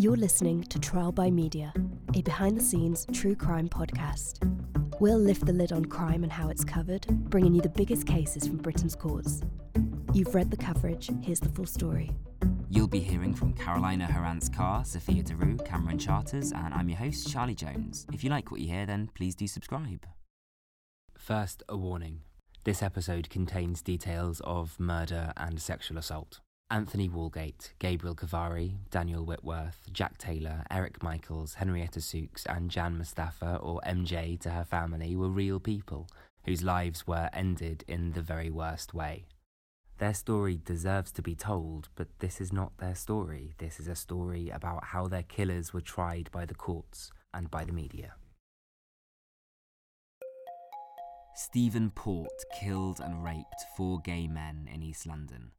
You're listening to Trial by Media, a behind the scenes true crime podcast. We'll lift the lid on crime and how it's covered, bringing you the biggest cases from Britain's courts. You've read the coverage, here's the full story. You'll be hearing from Carolina Herranz Carr, Sophia Dourou, Cameron Charters, and I'm your host, Charlie Jones. If you like what you hear, then please do subscribe. First, a warning. This episode contains details of murder and sexual assault. Anthony Walgate, Gabriel Kovari, Daniel Whitworth, Jack Taylor, Eric Michels, Henrietta Szucs, and Jan Mustafa, or MJ to her family, were real people whose lives were ended in the very worst way. Their story deserves to be told, but this is not their story. This is a story about how their killers were tried by the courts and by the media. Stephen Port killed and raped four gay men in East London.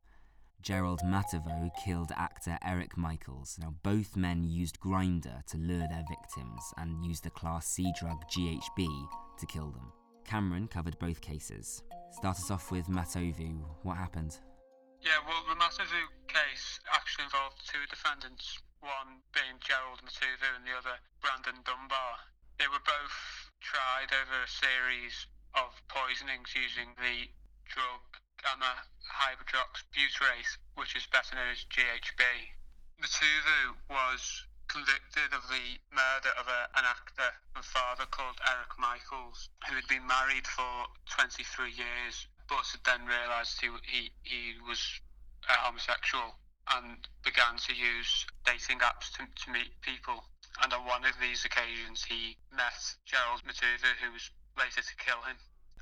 Gerald Matovu killed actor Eric Michels. Now, both men used Grindr to lure their victims and used the Class C drug GHB to kill them. Cameron covered both cases. Start us off with Matovu. What happened? Yeah, well, the Matovu case actually involved two defendants, one being Gerald Matovu and the other Brandon Dunbar. They were both tried over a series of poisonings using the drug gamma hydroxybutyrate, which is better known as GHB. Matovu was convicted of the murder of a, an actor and father called Eric Michels, who had been married for 23 years, but had then realised he, he, he was a homosexual and began to use dating apps to, to meet people. And on one of these occasions, he met Gerald Matovu, who was later to kill him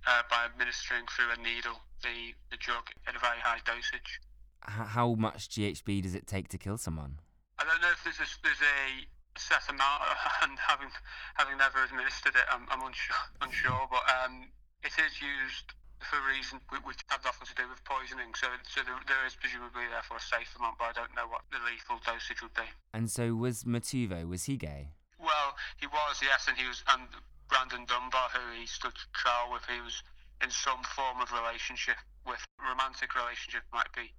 uh, by administering through a needle the, the drug at a very high dosage. How much GHB does it take to kill someone? I don't know if there's a, there's a set amount, and having having never administered it, I'm, I'm unsure, unsure. But um, it is used for a reason which has nothing to do with poisoning. So, so there, there is presumably therefore a safe amount, but I don't know what the lethal dosage would be. And so was Matovu? Was he gay? Well, he was, yes, and he was, and Brandon Dunbar, who he stood trial with, he was in some form of relationship with. Romantic relationship might be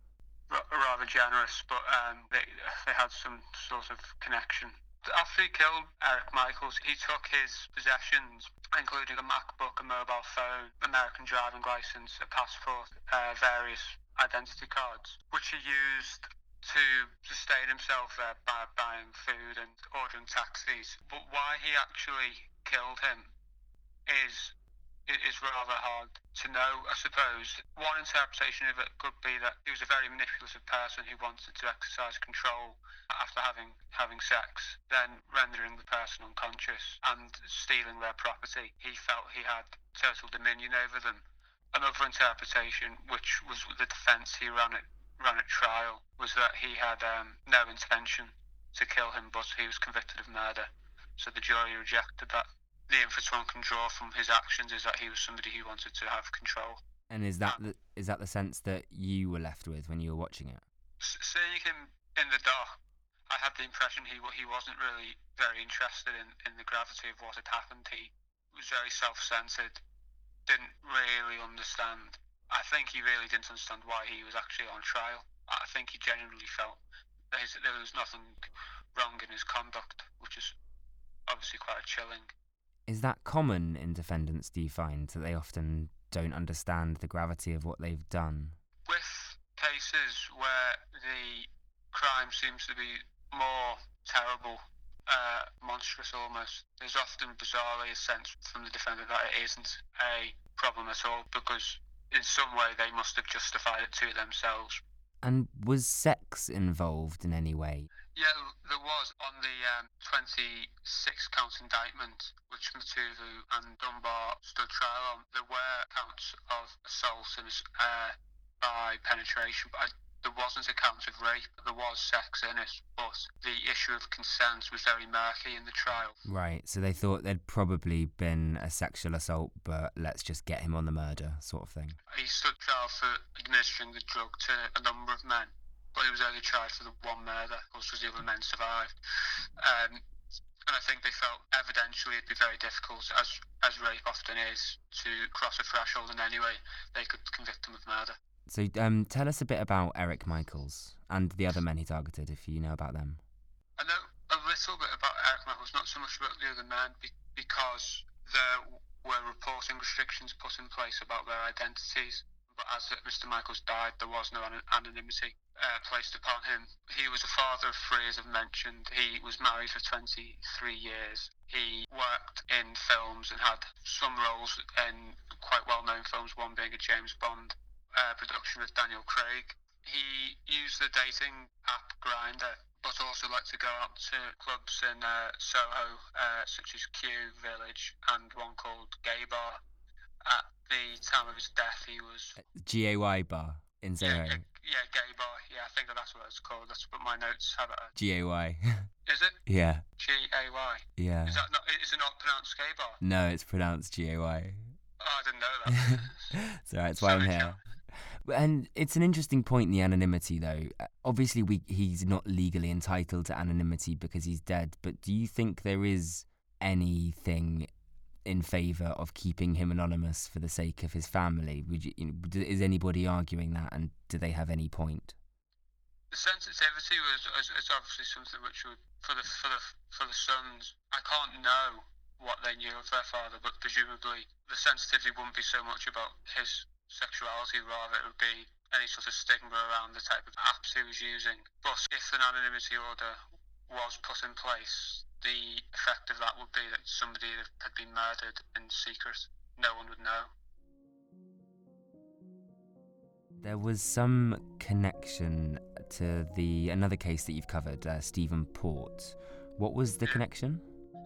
rather generous, but um, they, they had some sort of connection. After he killed Eric Michels, he took his possessions, including a MacBook, a mobile phone, American driving license, a passport, uh, various identity cards, which he used to sustain himself uh, by buying food and ordering taxis. But why he actually killed him is is rather hard to know, I suppose. One interpretation of it could be that he was a very manipulative person who wanted to exercise control after having having sex, then rendering the person unconscious and stealing their property. He felt he had total dominion over them. Another interpretation, which was the defence he ran at ran at trial, was that he had um, no intention to kill him, but he was convicted of murder. So the jury rejected that the inference one can draw from his actions is that he was somebody who wanted to have control. And is that uh, the, is that the sense that you were left with when you were watching it? S- seeing him in the dock, I had the impression he he wasn't really very interested in, in the gravity of what had happened. He was very self-centered, didn't really understand. I think he really didn't understand why he was actually on trial. I think he genuinely felt that there was nothing wrong in his conduct, which is obviously quite chilling. Is that common in defendants, do you find, that they often don't understand the gravity of what they've done? With cases where the crime seems to be more terrible, uh, monstrous almost, there's often bizarrely a sense from the defendant that it isn't a problem at all because in some way they must have justified it to themselves. And was sex involved in any way? Yeah, there was on the um, 26 count indictment, which Matovu and Dunbar stood trial on. There were counts of assault and uh, by penetration, but I, there wasn't a count of rape. There was sex in it, but the issue of consent was very murky in the trial. Right, so they thought there'd probably been a sexual assault, but let's just get him on the murder, sort of thing. He stood trial for administering the drug to a number of men but he was only tried for the one murder, because the other men survived. Um, and I think they felt evidentially it'd be very difficult, as as rape often is, to cross a threshold in any way they could convict him of murder. So, um, tell us a bit about Eric Michels and the other men he targeted, if you know about them. I know a little bit about Eric Michels, not so much about the other men, because there were reporting restrictions put in place about their identities. But as Mr. Michels died, there was no anonymity uh, placed upon him. He was a father of three, as I've mentioned. He was married for 23 years. He worked in films and had some roles in quite well known films, one being a James Bond uh, production with Daniel Craig. He used the dating app Grindr but also like to go out to clubs in uh, Soho, uh, such as Q Village and one called Gay Bar. The time of his death, he was G A Y Bar in Soho. Yeah, yeah, Gay Bar. Yeah, I think that that's what it's called. That's what my notes have it. G A Y. Is it? Yeah. G A Y. Yeah. Is that not? Is it not pronounced Gay Bar? No, it's pronounced G A Y. Oh, I didn't know that. it's alright. That's why I'm here. And it's an interesting point, the anonymity, though. Uh, obviously, we, he's not legally entitled to anonymity because he's dead. But do you think there is anything in favour of keeping him anonymous for the sake of his family? Would you, you know, is anybody arguing that, and do they have any point? The sensitivity was is, is obviously something which would for the for the for the sons. I can't know what they knew of their father, but presumably the sensitivity wouldn't be so much about his sexuality, rather it would be any sort of stigma around the type of apps he was using. But if an anonymity order was put in place, the effect of that would be that somebody had been murdered in secret. No one would know. There was some connection to the another case that you've covered, uh, Stephen Port. What was the connection?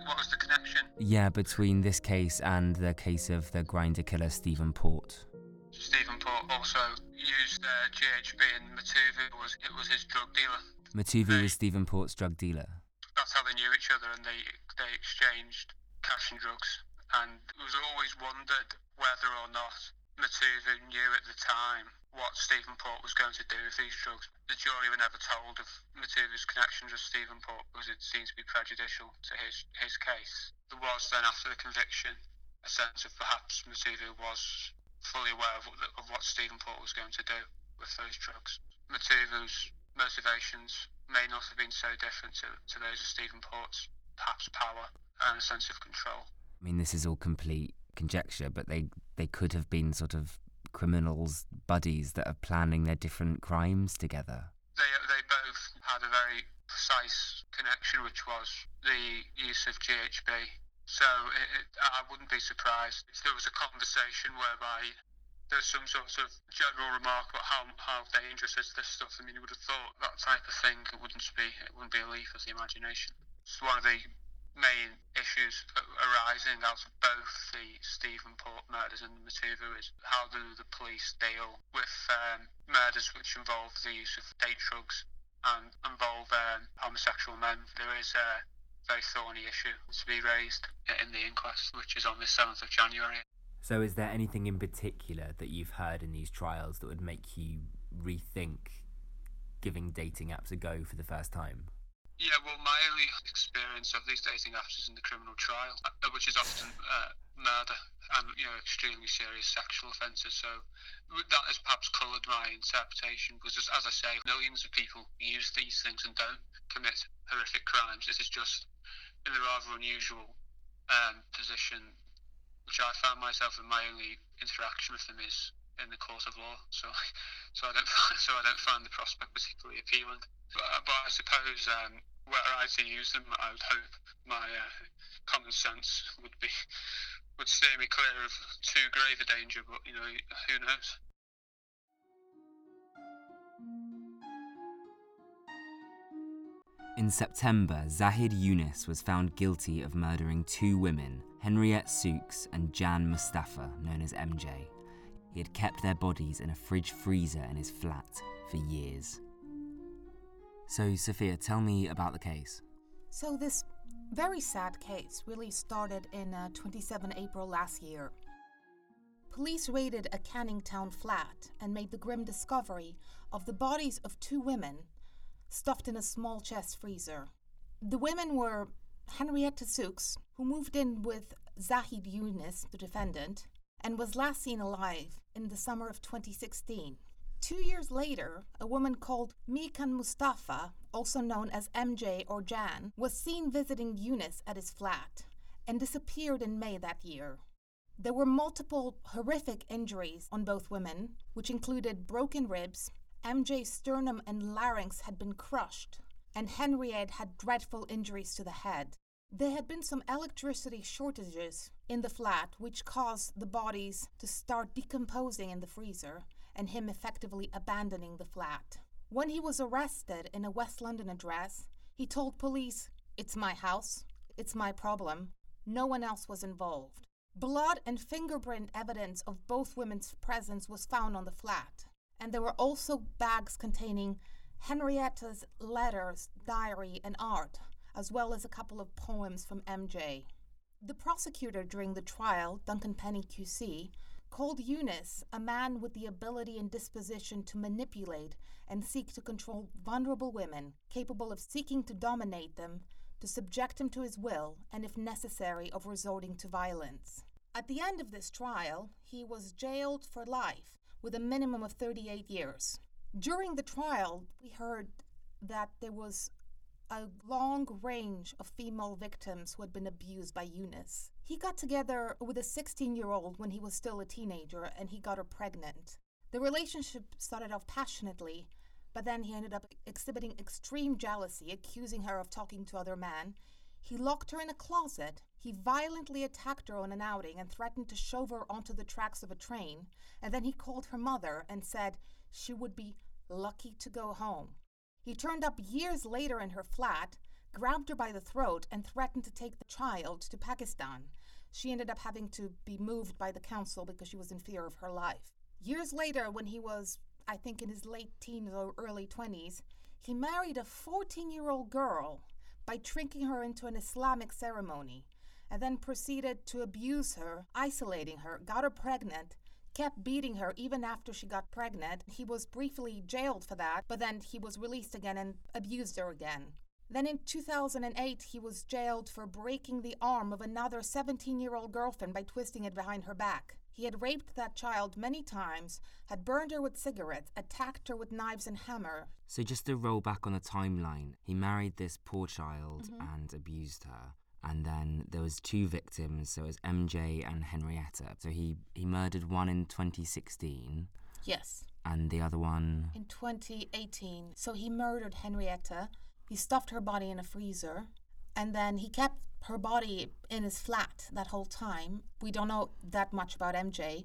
What was the connection? Yeah, between this case and the case of the Grindr killer Stephen Port. Stephen Port also used uh, GHB, and Matovu was it was his drug dealer. Matovu was Stephen Port's drug dealer. That's how they knew each other, and they they exchanged cash and drugs. And it was always wondered whether or not Matovu knew at the time what Stephen Port was going to do with these drugs. The jury were never told of Matovu's connections with Stephen Port because it seemed to be prejudicial to his his case. There was then after the conviction a sense of perhaps Matovu was fully aware of, of what Stephen Port was going to do with those drugs. Matovu's motivations may not have been so different to, to those of Stephen Port's, perhaps power and a sense of control. I mean, this is all complete conjecture, but they, they could have been sort of criminals' buddies that are planning their different crimes together. They, they both had a very precise connection, which was the use of GHB so it, it, I wouldn't be surprised if there was a conversation whereby there's some sort of general remark about how how dangerous is this stuff. I mean, you would have thought that type of thing wouldn't be it wouldn't be a leap of the imagination. It's one of the main issues arising out of both the Stephen Port murders and the Matovu is how do the police deal with um, murders which involve the use of date drugs and involve um, homosexual men. There is a very thorny issue to be raised in the inquest, which is on the 7th of January. So, is there anything in particular that you've heard in these trials that would make you rethink giving dating apps a go for the first time? Yeah, well, my only experience of these dating apps is in the criminal trial, uh, which is often uh, murder and you know extremely serious sexual offences. So that has perhaps coloured my interpretation because, as I say, millions of people use these things and don't commit horrific crimes. This is just in a rather unusual um, position, which I found myself in my only interaction with them is in the court of law. So, so I don't so I don't find the prospect particularly appealing. But, but I suppose um, were I to use them, I would hope my uh, common sense would be would steer me clear of too grave a danger. But you know, who knows? In September, Zahid Younis was found guilty of murdering two women, Henriette Szucs and Jan Mustafa, known as MJ. He had kept their bodies in a fridge freezer in his flat for years. So, Sophia, tell me about the case. So, this very sad case really started in uh, 27 April last year. Police raided a Canning Town flat and made the grim discovery of the bodies of two women stuffed in a small chest freezer. The women were Henrietta Szucs, who moved in with Zahid Younis, the defendant, and was last seen alive in the summer of 2016. Two years later, a woman called Mihrican Mustafa, also known as MJ or Jan, was seen visiting Younis at his flat and disappeared in May that year. There were multiple horrific injuries on both women, which included broken ribs, MJ's sternum and larynx had been crushed, and Henriette had dreadful injuries to the head. There had been some electricity shortages in the flat, which caused the bodies to start decomposing in the freezer and him effectively abandoning the flat. When he was arrested in a West London address, he told police, It's my house, it's my problem. No one else was involved. Blood and fingerprint evidence of both women's presence was found on the flat, and there were also bags containing Henrietta's letters, diary, and art, as well as a couple of poems from MJ. The prosecutor during the trial, Duncan Penny QC, called Younis a man with the ability and disposition to manipulate and seek to control vulnerable women, capable of seeking to dominate them, to subject him to his will, and if necessary, of resorting to violence. At the end of this trial, he was jailed for life with a minimum of 38 years. During the trial, we heard that there was a long range of female victims who had been abused by Younis. He got together with a 16 year old when he was still a teenager and he got her pregnant. The relationship started off passionately, but then he ended up exhibiting extreme jealousy, accusing her of talking to other men. He locked her in a closet. He violently attacked her on an outing and threatened to shove her onto the tracks of a train. And then he called her mother and said she would be lucky to go home. He turned up years later in her flat, grabbed her by the throat, and threatened to take the child to Pakistan. She ended up having to be moved by the council because she was in fear of her life. Years later, when he was, I think, in his late teens or early 20s, he married a 14 year old girl by tricking her into an Islamic ceremony and then proceeded to abuse her, isolating her, got her pregnant, kept beating her even after she got pregnant. He was briefly jailed for that, but then he was released again and abused her again. Then in 2008, he was jailed for breaking the arm of another 17 year old girlfriend by twisting it behind her back. He had raped that child many times, had burned her with cigarettes, attacked her with knives and hammer. So, just to roll back on the timeline, he married this poor child mm-hmm. and abused her. And then there was two victims so it was mj and henrietta. So he he murdered one in 2016 yes. And the other one in 2018 so he murdered henrietta. He stuffed her body in a freezer and then he kept her body in his flat that whole time we don't know that much about mj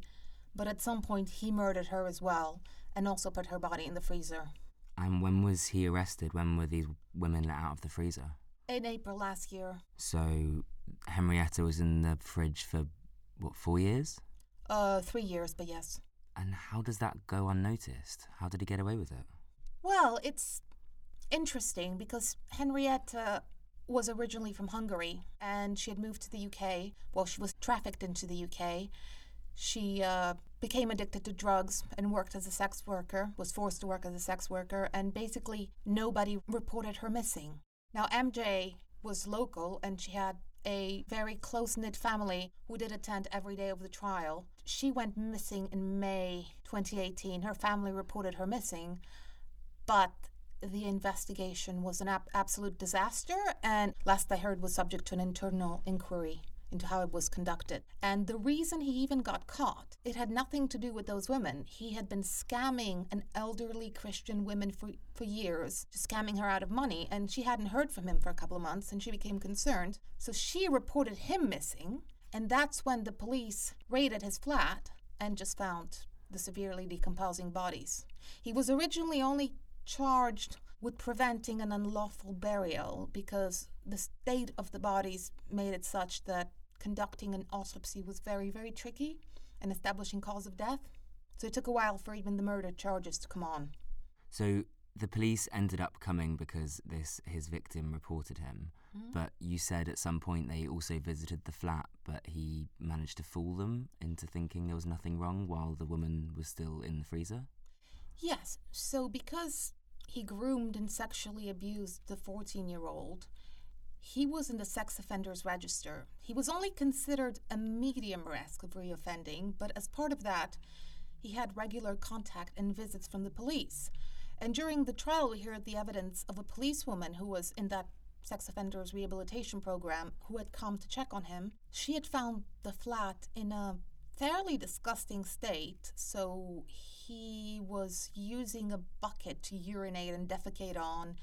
but at some point he murdered her as well and also put her body in the freezer and when was he arrested when were these women let out of the freezer in April last year. So Henrietta was in the fridge for what four years? Uh, three years, but yes. And how does that go unnoticed? How did he get away with it? Well, it's interesting because Henrietta was originally from Hungary and she had moved to the UK. Well, she was trafficked into the UK. She uh, became addicted to drugs and worked as a sex worker, was forced to work as a sex worker, and basically nobody reported her missing. Now, MJ was local and she had a very close knit family who did attend every day of the trial. She went missing in May 2018. Her family reported her missing, but the investigation was an ab- absolute disaster and, last I heard, was subject to an internal inquiry into how it was conducted. And the reason he even got caught, it had nothing to do with those women. He had been scamming an elderly Christian woman for, for years, scamming her out of money, and she hadn't heard from him for a couple of months, and she became concerned. So she reported him missing, and that's when the police raided his flat and just found the severely decomposing bodies. He was originally only charged with preventing an unlawful burial because the state of the bodies made it such that conducting an autopsy was very, very tricky and establishing cause of death. So it took a while for even the murder charges to come on. So the police ended up coming because this his victim reported him. Mm-hmm. But you said at some point they also visited the flat, but he managed to fool them into thinking there was nothing wrong while the woman was still in the freezer? Yes. So because he groomed and sexually abused the 14 year old, he was in the sex offenders register. He was only considered a medium risk of reoffending, but as part of that, he had regular contact and visits from the police. And during the trial, we heard the evidence of a policewoman who was in that sex offenders rehabilitation program who had come to check on him. She had found the flat in a fairly disgusting state, so he was using a bucket to urinate and defecate on,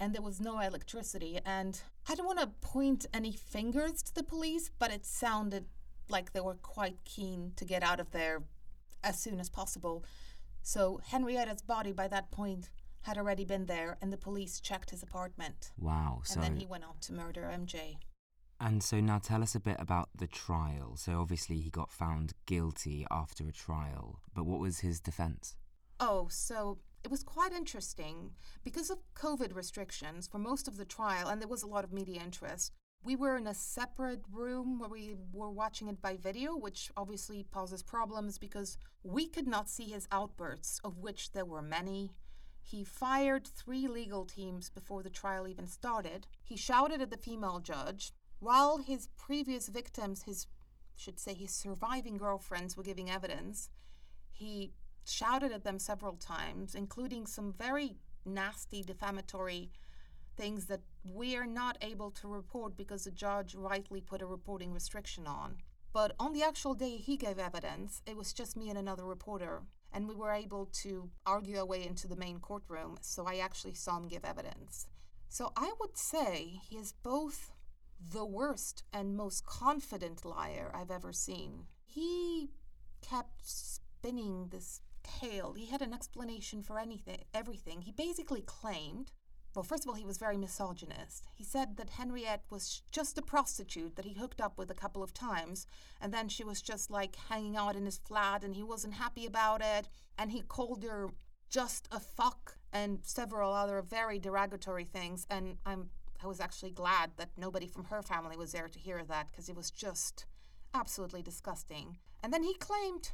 and there was no electricity. And I don't want to point any fingers to the police, but it sounded like they were quite keen to get out of there as soon as possible. So Henrietta's body by that point had already been there, and the police checked his apartment. Wow. So And then he went on to murder MJ. And so now tell us a bit about the trial. So obviously he got found guilty after a trial, but what was his defense? Oh, so it was quite interesting. Because of COVID restrictions for most of the trial, and there was a lot of media interest, we were in a separate room where we were watching it by video, which obviously poses problems because we could not see his outbursts, of which there were many. He fired three legal teams before the trial even started. He shouted at the female judge. While his previous victims, his should say his surviving girlfriends, were giving evidence, he shouted at them several times, including some very nasty defamatory things that we are not able to report because the judge rightly put a reporting restriction on. But on the actual day he gave evidence, it was just me and another reporter, and we were able to argue our way into the main courtroom, so I actually saw him give evidence. So I would say he is both the worst and most confident liar I've ever seen. He kept spinning this tale. He had an explanation for anything, everything. He basically claimed well, first of all, he was very misogynist. He said that Henriette was just a prostitute that he hooked up with a couple of times, and then she was just like hanging out in his flat, and he wasn't happy about it. And he called her just a fuck and several other very derogatory things. And I'm I was actually glad that nobody from her family was there to hear that because it was just absolutely disgusting. And then he claimed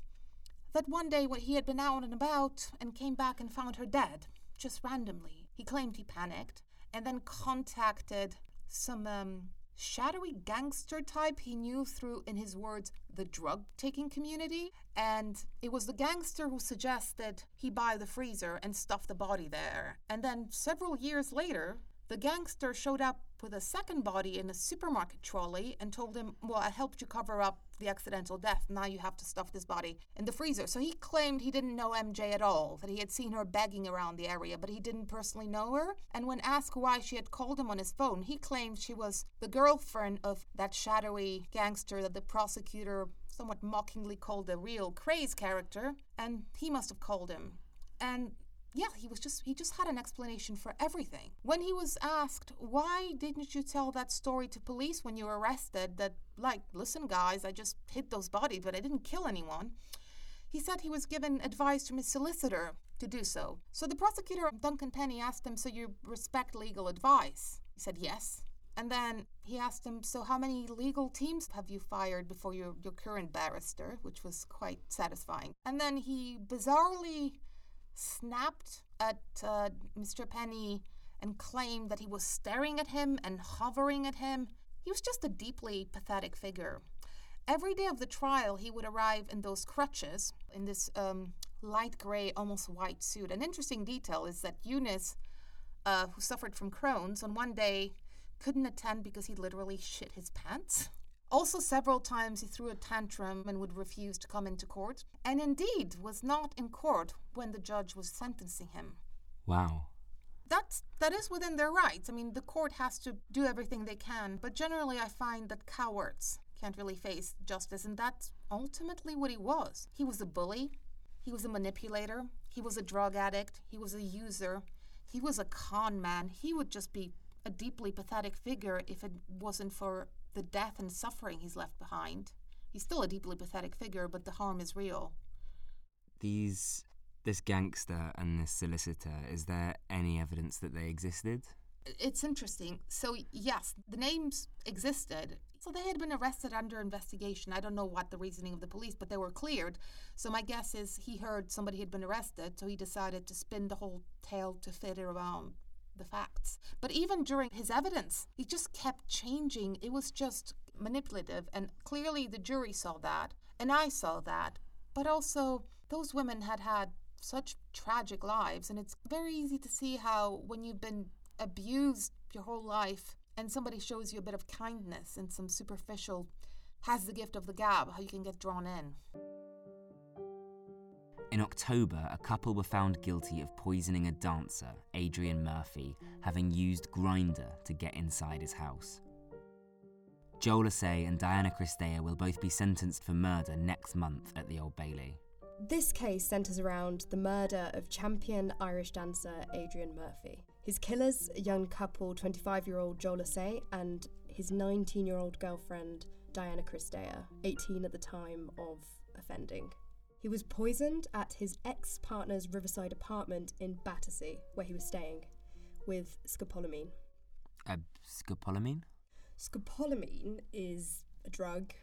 that one day when he had been out and about and came back and found her dead, just randomly. He claimed he panicked and then contacted some um, shadowy gangster type he knew through, in his words, the drug taking community. And it was the gangster who suggested he buy the freezer and stuff the body there. And then several years later, the gangster showed up with a second body in a supermarket trolley and told him, Well, I helped you cover up the accidental death. Now you have to stuff this body in the freezer. So he claimed he didn't know MJ at all, that he had seen her begging around the area, but he didn't personally know her. And when asked why she had called him on his phone, he claimed she was the girlfriend of that shadowy gangster that the prosecutor somewhat mockingly called a real craze character, and he must have called him. And yeah, he was just he just had an explanation for everything. When he was asked, "Why didn't you tell that story to police when you were arrested that like, listen guys, I just hit those bodies, but I didn't kill anyone." He said he was given advice from his solicitor to do so. So the prosecutor, Duncan Penny, asked him, "So you respect legal advice?" He said, "Yes." And then he asked him, So, how many legal teams have you fired before your, your current barrister? Which was quite satisfying. And then he bizarrely snapped at uh, Mr. Penny and claimed that he was staring at him and hovering at him. He was just a deeply pathetic figure. Every day of the trial, he would arrive in those crutches, in this um, light gray, almost white suit. An interesting detail is that Younis, uh, who suffered from Crohn's, on one day couldn't attend because he literally shit his pants. Also, several times he threw a tantrum and would refuse to come into court, and indeed was not in court when the judge was sentencing him. Wow. That's that is within their rights. I mean, the court has to do everything they can, but generally I find that cowards can't really face justice, and that's ultimately what he was. He was a bully, he was a manipulator, he was a drug addict, he was a user, he was a con man. He would just be a deeply pathetic figure if it wasn't for the death and suffering he's left behind. He's still a deeply pathetic figure, but the harm is real. These this gangster and this solicitor, is there any evidence that they existed? It's interesting. So, yes, the names existed. So, they had been arrested under investigation. I don't know what the reasoning of the police, but they were cleared. So, my guess is he heard somebody had been arrested, so he decided to spin the whole tale to fit around the facts. But even during his evidence, he just kept changing. It was just manipulative. And clearly the jury saw that. And I saw that. But also, Those women had had such tragic lives, and it's very easy to see how when you've been abused your whole life and somebody shows you a bit of kindness and some superficial has the gift of the gab, how you can get drawn in. In October, a couple were found guilty of poisoning a dancer, Adrian Murphy, having used Grindr to get inside his house. Joel Osei and Diana Cristea will both be sentenced for murder next month at the Old Bailey. This case centres around the murder of champion Irish dancer Adrian Murphy. His killers, a young couple, 25 year old Joel Osei and his 19 year old girlfriend Diana Cristea, 18 at the time of offending. He was poisoned at his ex partner's riverside apartment in Battersea, where he was staying, with scopolamine. Uh, scopolamine? Scopolamine is a drug,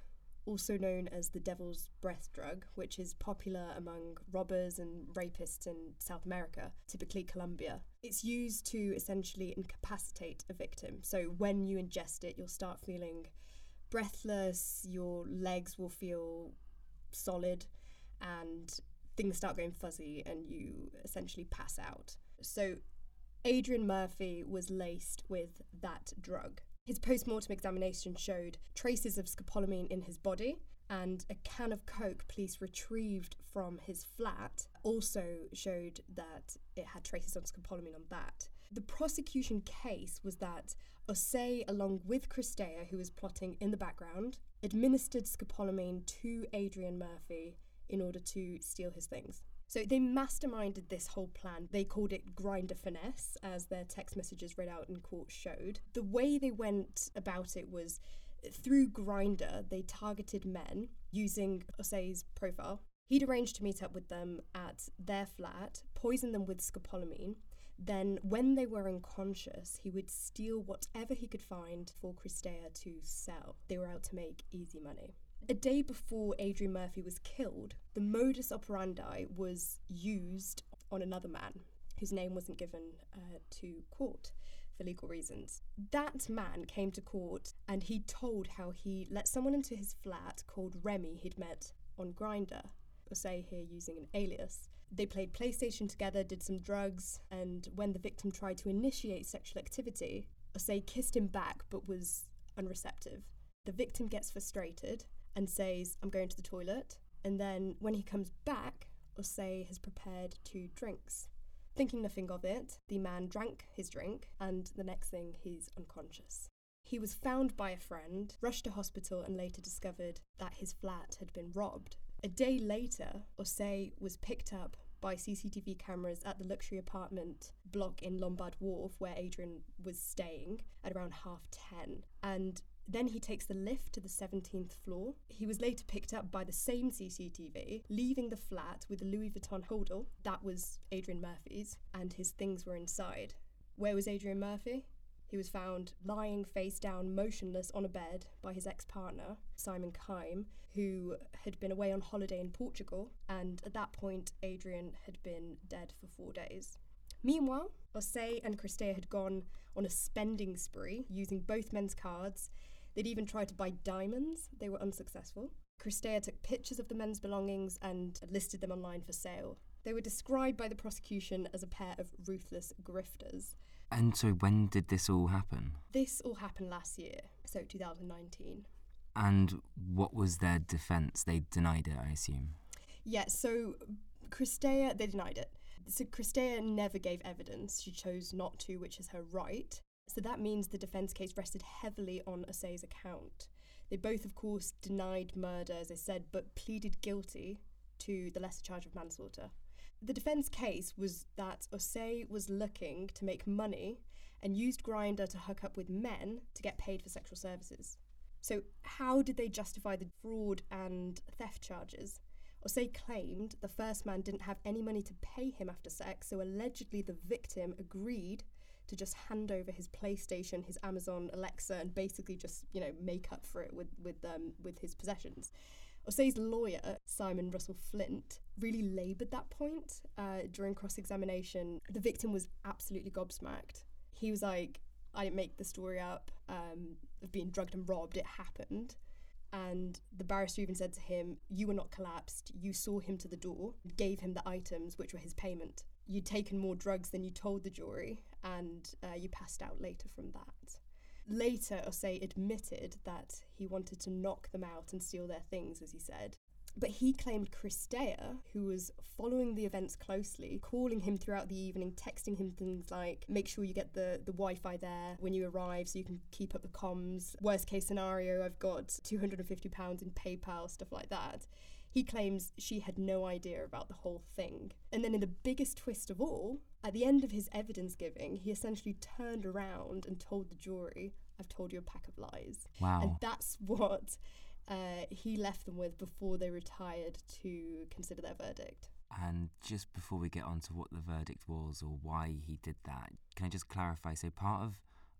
also known as the devil's breath drug, which is popular among robbers and rapists in South America, typically Colombia. It's used to essentially incapacitate a victim. So when you ingest it, you'll start feeling breathless, your legs will feel solid, and things start going fuzzy, and you essentially pass out. So Adrian Murphy was laced with that drug. His post mortem examination showed traces of scopolamine in his body, and a can of Coke police retrieved from his flat also showed that it had traces of scopolamine on that. The prosecution case was that Osei, along with Cristea, who was plotting in the background, administered scopolamine to Adrian Murphy in order to steal his things. So they masterminded this whole plan. They called it Grindr finesse, as their text messages read out in court showed. The way they went about it was through Grindr, they targeted men using Osei's profile. He'd arranged to meet up with them at their flat, poison them with scopolamine. Then, when they were unconscious, he would steal whatever he could find for Cristea to sell. They were out to make easy money. A day before Adrian Murphy was killed, the modus operandi was used on another man whose name wasn't given uh, to court for legal reasons. That man came to court and he told how he let someone into his flat called Remy he'd met on Grindr, or say here using an alias. They played PlayStation together, did some drugs, and when the victim tried to initiate sexual activity, Osei kissed him back but was unreceptive. The victim gets frustrated and says, I'm going to the toilet. And then when he comes back, Osei has prepared two drinks. Thinking nothing of it, the man drank his drink, and the next thing, he's unconscious. He was found by a friend, rushed to hospital, and later discovered that his flat had been robbed. A day later, Osei was picked up by CCTV cameras at the luxury apartment block in Lombard Wharf where Adrian was staying at around half 10. And then he takes the lift to the 17th floor. He was later picked up by the same CCTV, leaving the flat with a Louis Vuitton hodl. That was Adrian Murphy's, and his things were inside. Where was Adrian Murphy? He was found lying face down, motionless on a bed by his ex partner, Simon Keim, who had been away on holiday in Portugal, and at that point, Adrian had been dead for four days. Meanwhile, Osei and Cristea had gone on a spending spree using both men's cards They'd even tried to buy diamonds, they were unsuccessful. Cristea took pictures of the men's belongings and listed them online for sale. They were described by the prosecution as a pair of ruthless grifters. And so, when did this all happen? This all happened last year, so 2019. And what was their defence? They denied it, I assume. Yeah, so Cristea, they denied it. So Cristea never gave evidence. She chose not to, which is her right. So that means the defence case rested heavily on Osei's account. They both, of course, denied murder, as I said, but pleaded guilty to the lesser charge of manslaughter. The defence case was that Osei was looking to make money and used Grindr to hook up with men to get paid for sexual services. So, how did they justify the fraud and theft charges? Asay claimed the first man didn't have any money to pay him after sex, so allegedly the victim agreed to just hand over his PlayStation, his Amazon Alexa, and basically just you know make up for it with with um, with his possessions. Osei's lawyer, Simon Russell Flint, really laboured that point uh, during cross examination. The victim was absolutely gobsmacked. He was like, I didn't make the story up um, of being drugged and robbed, it happened. And the barrister even said to him, You were not collapsed. You saw him to the door, gave him the items, which were his payment. You'd taken more drugs than you told the jury, and uh, you passed out later from that. Later, Osei admitted that he wanted to knock them out and steal their things, as he said. But he claimed Cristea, who was following the events closely, calling him throughout the evening, texting him things like, make sure you get the, the Wi Fi there when you arrive so you can keep up the comms. Worst case scenario, I've got £250 in PayPal, stuff like that. He claims she had no idea about the whole thing. And then, in the biggest twist of all, at the end of his evidence giving, he essentially turned around and told the jury, I've told you a pack of lies. Wow. And that's what uh, he left them with before they retired to consider their verdict. And just before we get on to what the verdict was or why he did that, can I just clarify? So, part of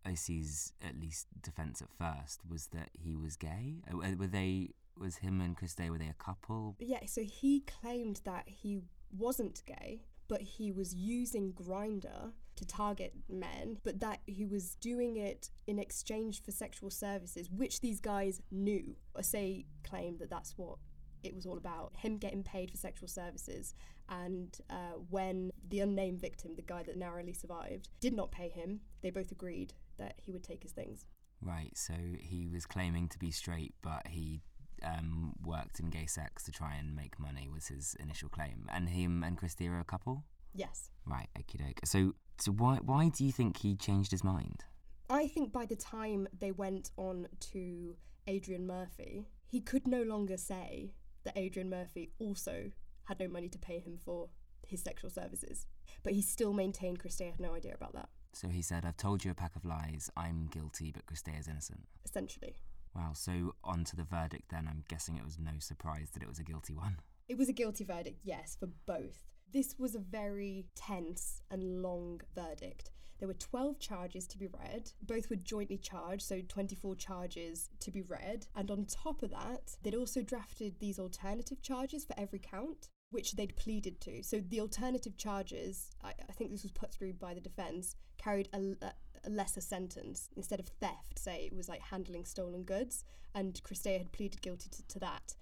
Osei's at least defense at first was that he was gay. Uh, were they? Was him and Cristea were they a couple? Yeah, so he claimed that he wasn't gay, but he was using Grindr to target men, but that he was doing it in exchange for sexual services, which these guys knew. Osei claimed that that's what it was all about him getting paid for sexual services. And uh, when the unnamed victim, the guy that narrowly survived, did not pay him, they both agreed that he would take his things. Right, so he was claiming to be straight, but he um, worked in gay sex to try and make money, was his initial claim. And him and Cristea are a couple? Yes. Right, okie doke. So, so why, why do you think he changed his mind? I think by the time they went on to Adrian Murphy, he could no longer say that Adrian Murphy also had no money to pay him for his sexual services. But he still maintained Cristea had no idea about that. So he said, I've told you a pack of lies. I'm guilty, but Cristea is innocent. Essentially. Wow, so on to the verdict then. I'm guessing it was no surprise that it was a guilty one. It was a guilty verdict, yes, for both. This was a very tense and long verdict. There were 12 charges to be read. Both were jointly charged, so 24 charges to be read. And on top of that, they'd also drafted these alternative charges for every count, which they'd pleaded to. So the alternative charges, I, I think this was put through by the defence, carried a, a lesser sentence. Instead of theft, say it was like handling stolen goods, and Cristea had pleaded guilty to, to that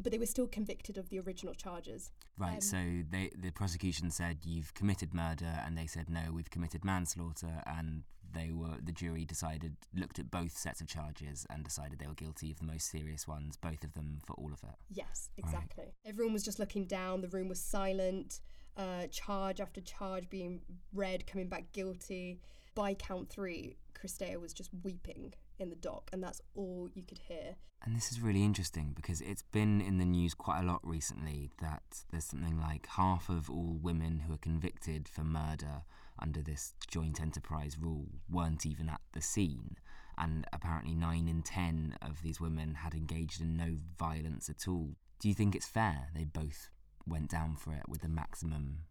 but they were still convicted of the original charges. Right. Um, so they, the prosecution said you've committed murder, and they said no, we've committed manslaughter, and they were the jury decided looked at both sets of charges and decided they were guilty of the most serious ones, both of them for all of it. Yes, exactly. Everyone was just looking down. The room was silent. Uh, charge after charge being read, coming back guilty. By count three, Cristea was just weeping in the dock, and that's all you could hear. And this is really interesting because it's been in the news quite a lot recently that there's something like half of all women who are convicted for murder under this joint enterprise rule weren't even at the scene. And apparently, nine in ten of these women had engaged in no violence at all. Do you think it's fair they both went down for it with the maximum?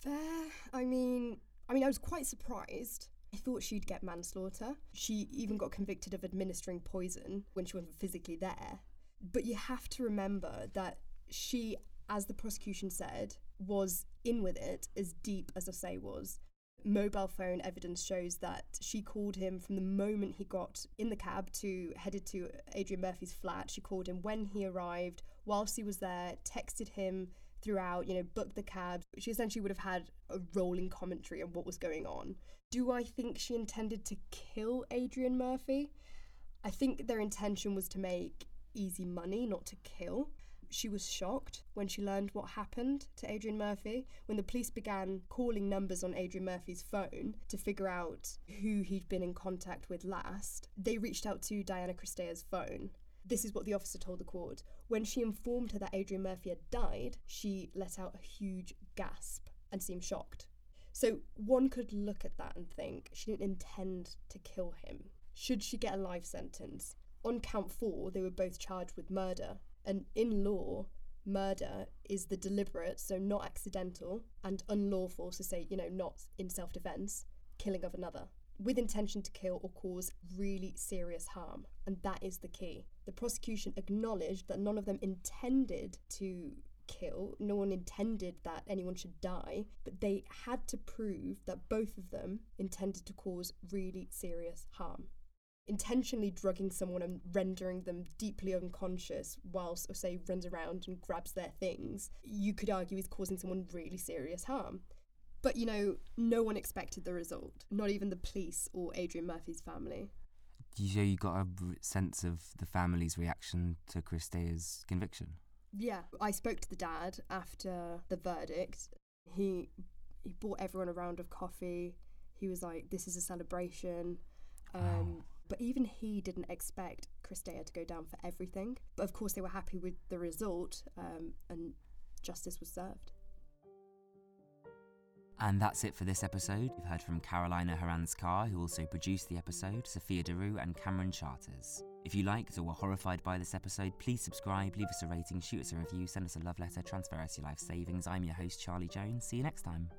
Fair. I mean, I mean, I was quite surprised. I thought she'd get manslaughter. She even got convicted of administering poison when she wasn't physically there. But you have to remember that she, as the prosecution said, was in with it as deep as Osei was. Mobile phone evidence shows that she called him from the moment he got in the cab to headed to Adrian Murphy's flat. She called him when he arrived, whilst he was there, texted him throughout, you know, booked the cab. She essentially would have had a rolling commentary on what was going on. Do I think she intended to kill Adrian Murphy? I think their intention was to make easy money, not to kill. She was shocked when she learned what happened to Adrian Murphy. When the police began calling numbers on Adrian Murphy's phone to figure out who he'd been in contact with last, they reached out to Diana Cristea's phone. This is what the officer told the court. When she informed her that Adrian Murphy had died, she let out a huge gasp and seemed shocked. So one could look at that and think she didn't intend to kill him. Should she get a life sentence? On count four, they were both charged with murder. And in law, murder is the deliberate, so not accidental, and unlawful, so say, you know, not in self defense, killing of another with intention to kill or cause really serious harm. And that is the key. The prosecution acknowledged that none of them intended to kill, no one intended that anyone should die, but they had to prove that both of them intended to cause really serious harm. intentionally drugging someone and rendering them deeply unconscious whilst, Osei, runs around and grabs their things, you could argue is causing someone really serious harm. But you know, no one expected the result, not even the police or Adrian Murphy's family. You you got a sense of the family's reaction to Chris conviction? Yeah, I spoke to the dad after the verdict. He he bought everyone a round of coffee. He was like, "This is a celebration." Um, But even he didn't expect Cristea to go down for everything. But of course, they were happy with the result, um, and justice was served. And that's it for this episode. We've heard from Carolina Carr, who also produced the episode, Sophia Dourou, and Cameron Charters. If you liked or were horrified by this episode, please subscribe, leave us a rating, shoot us a review, send us a love letter, transfer us your life savings. I'm your host, Charlie Jones. See you next time.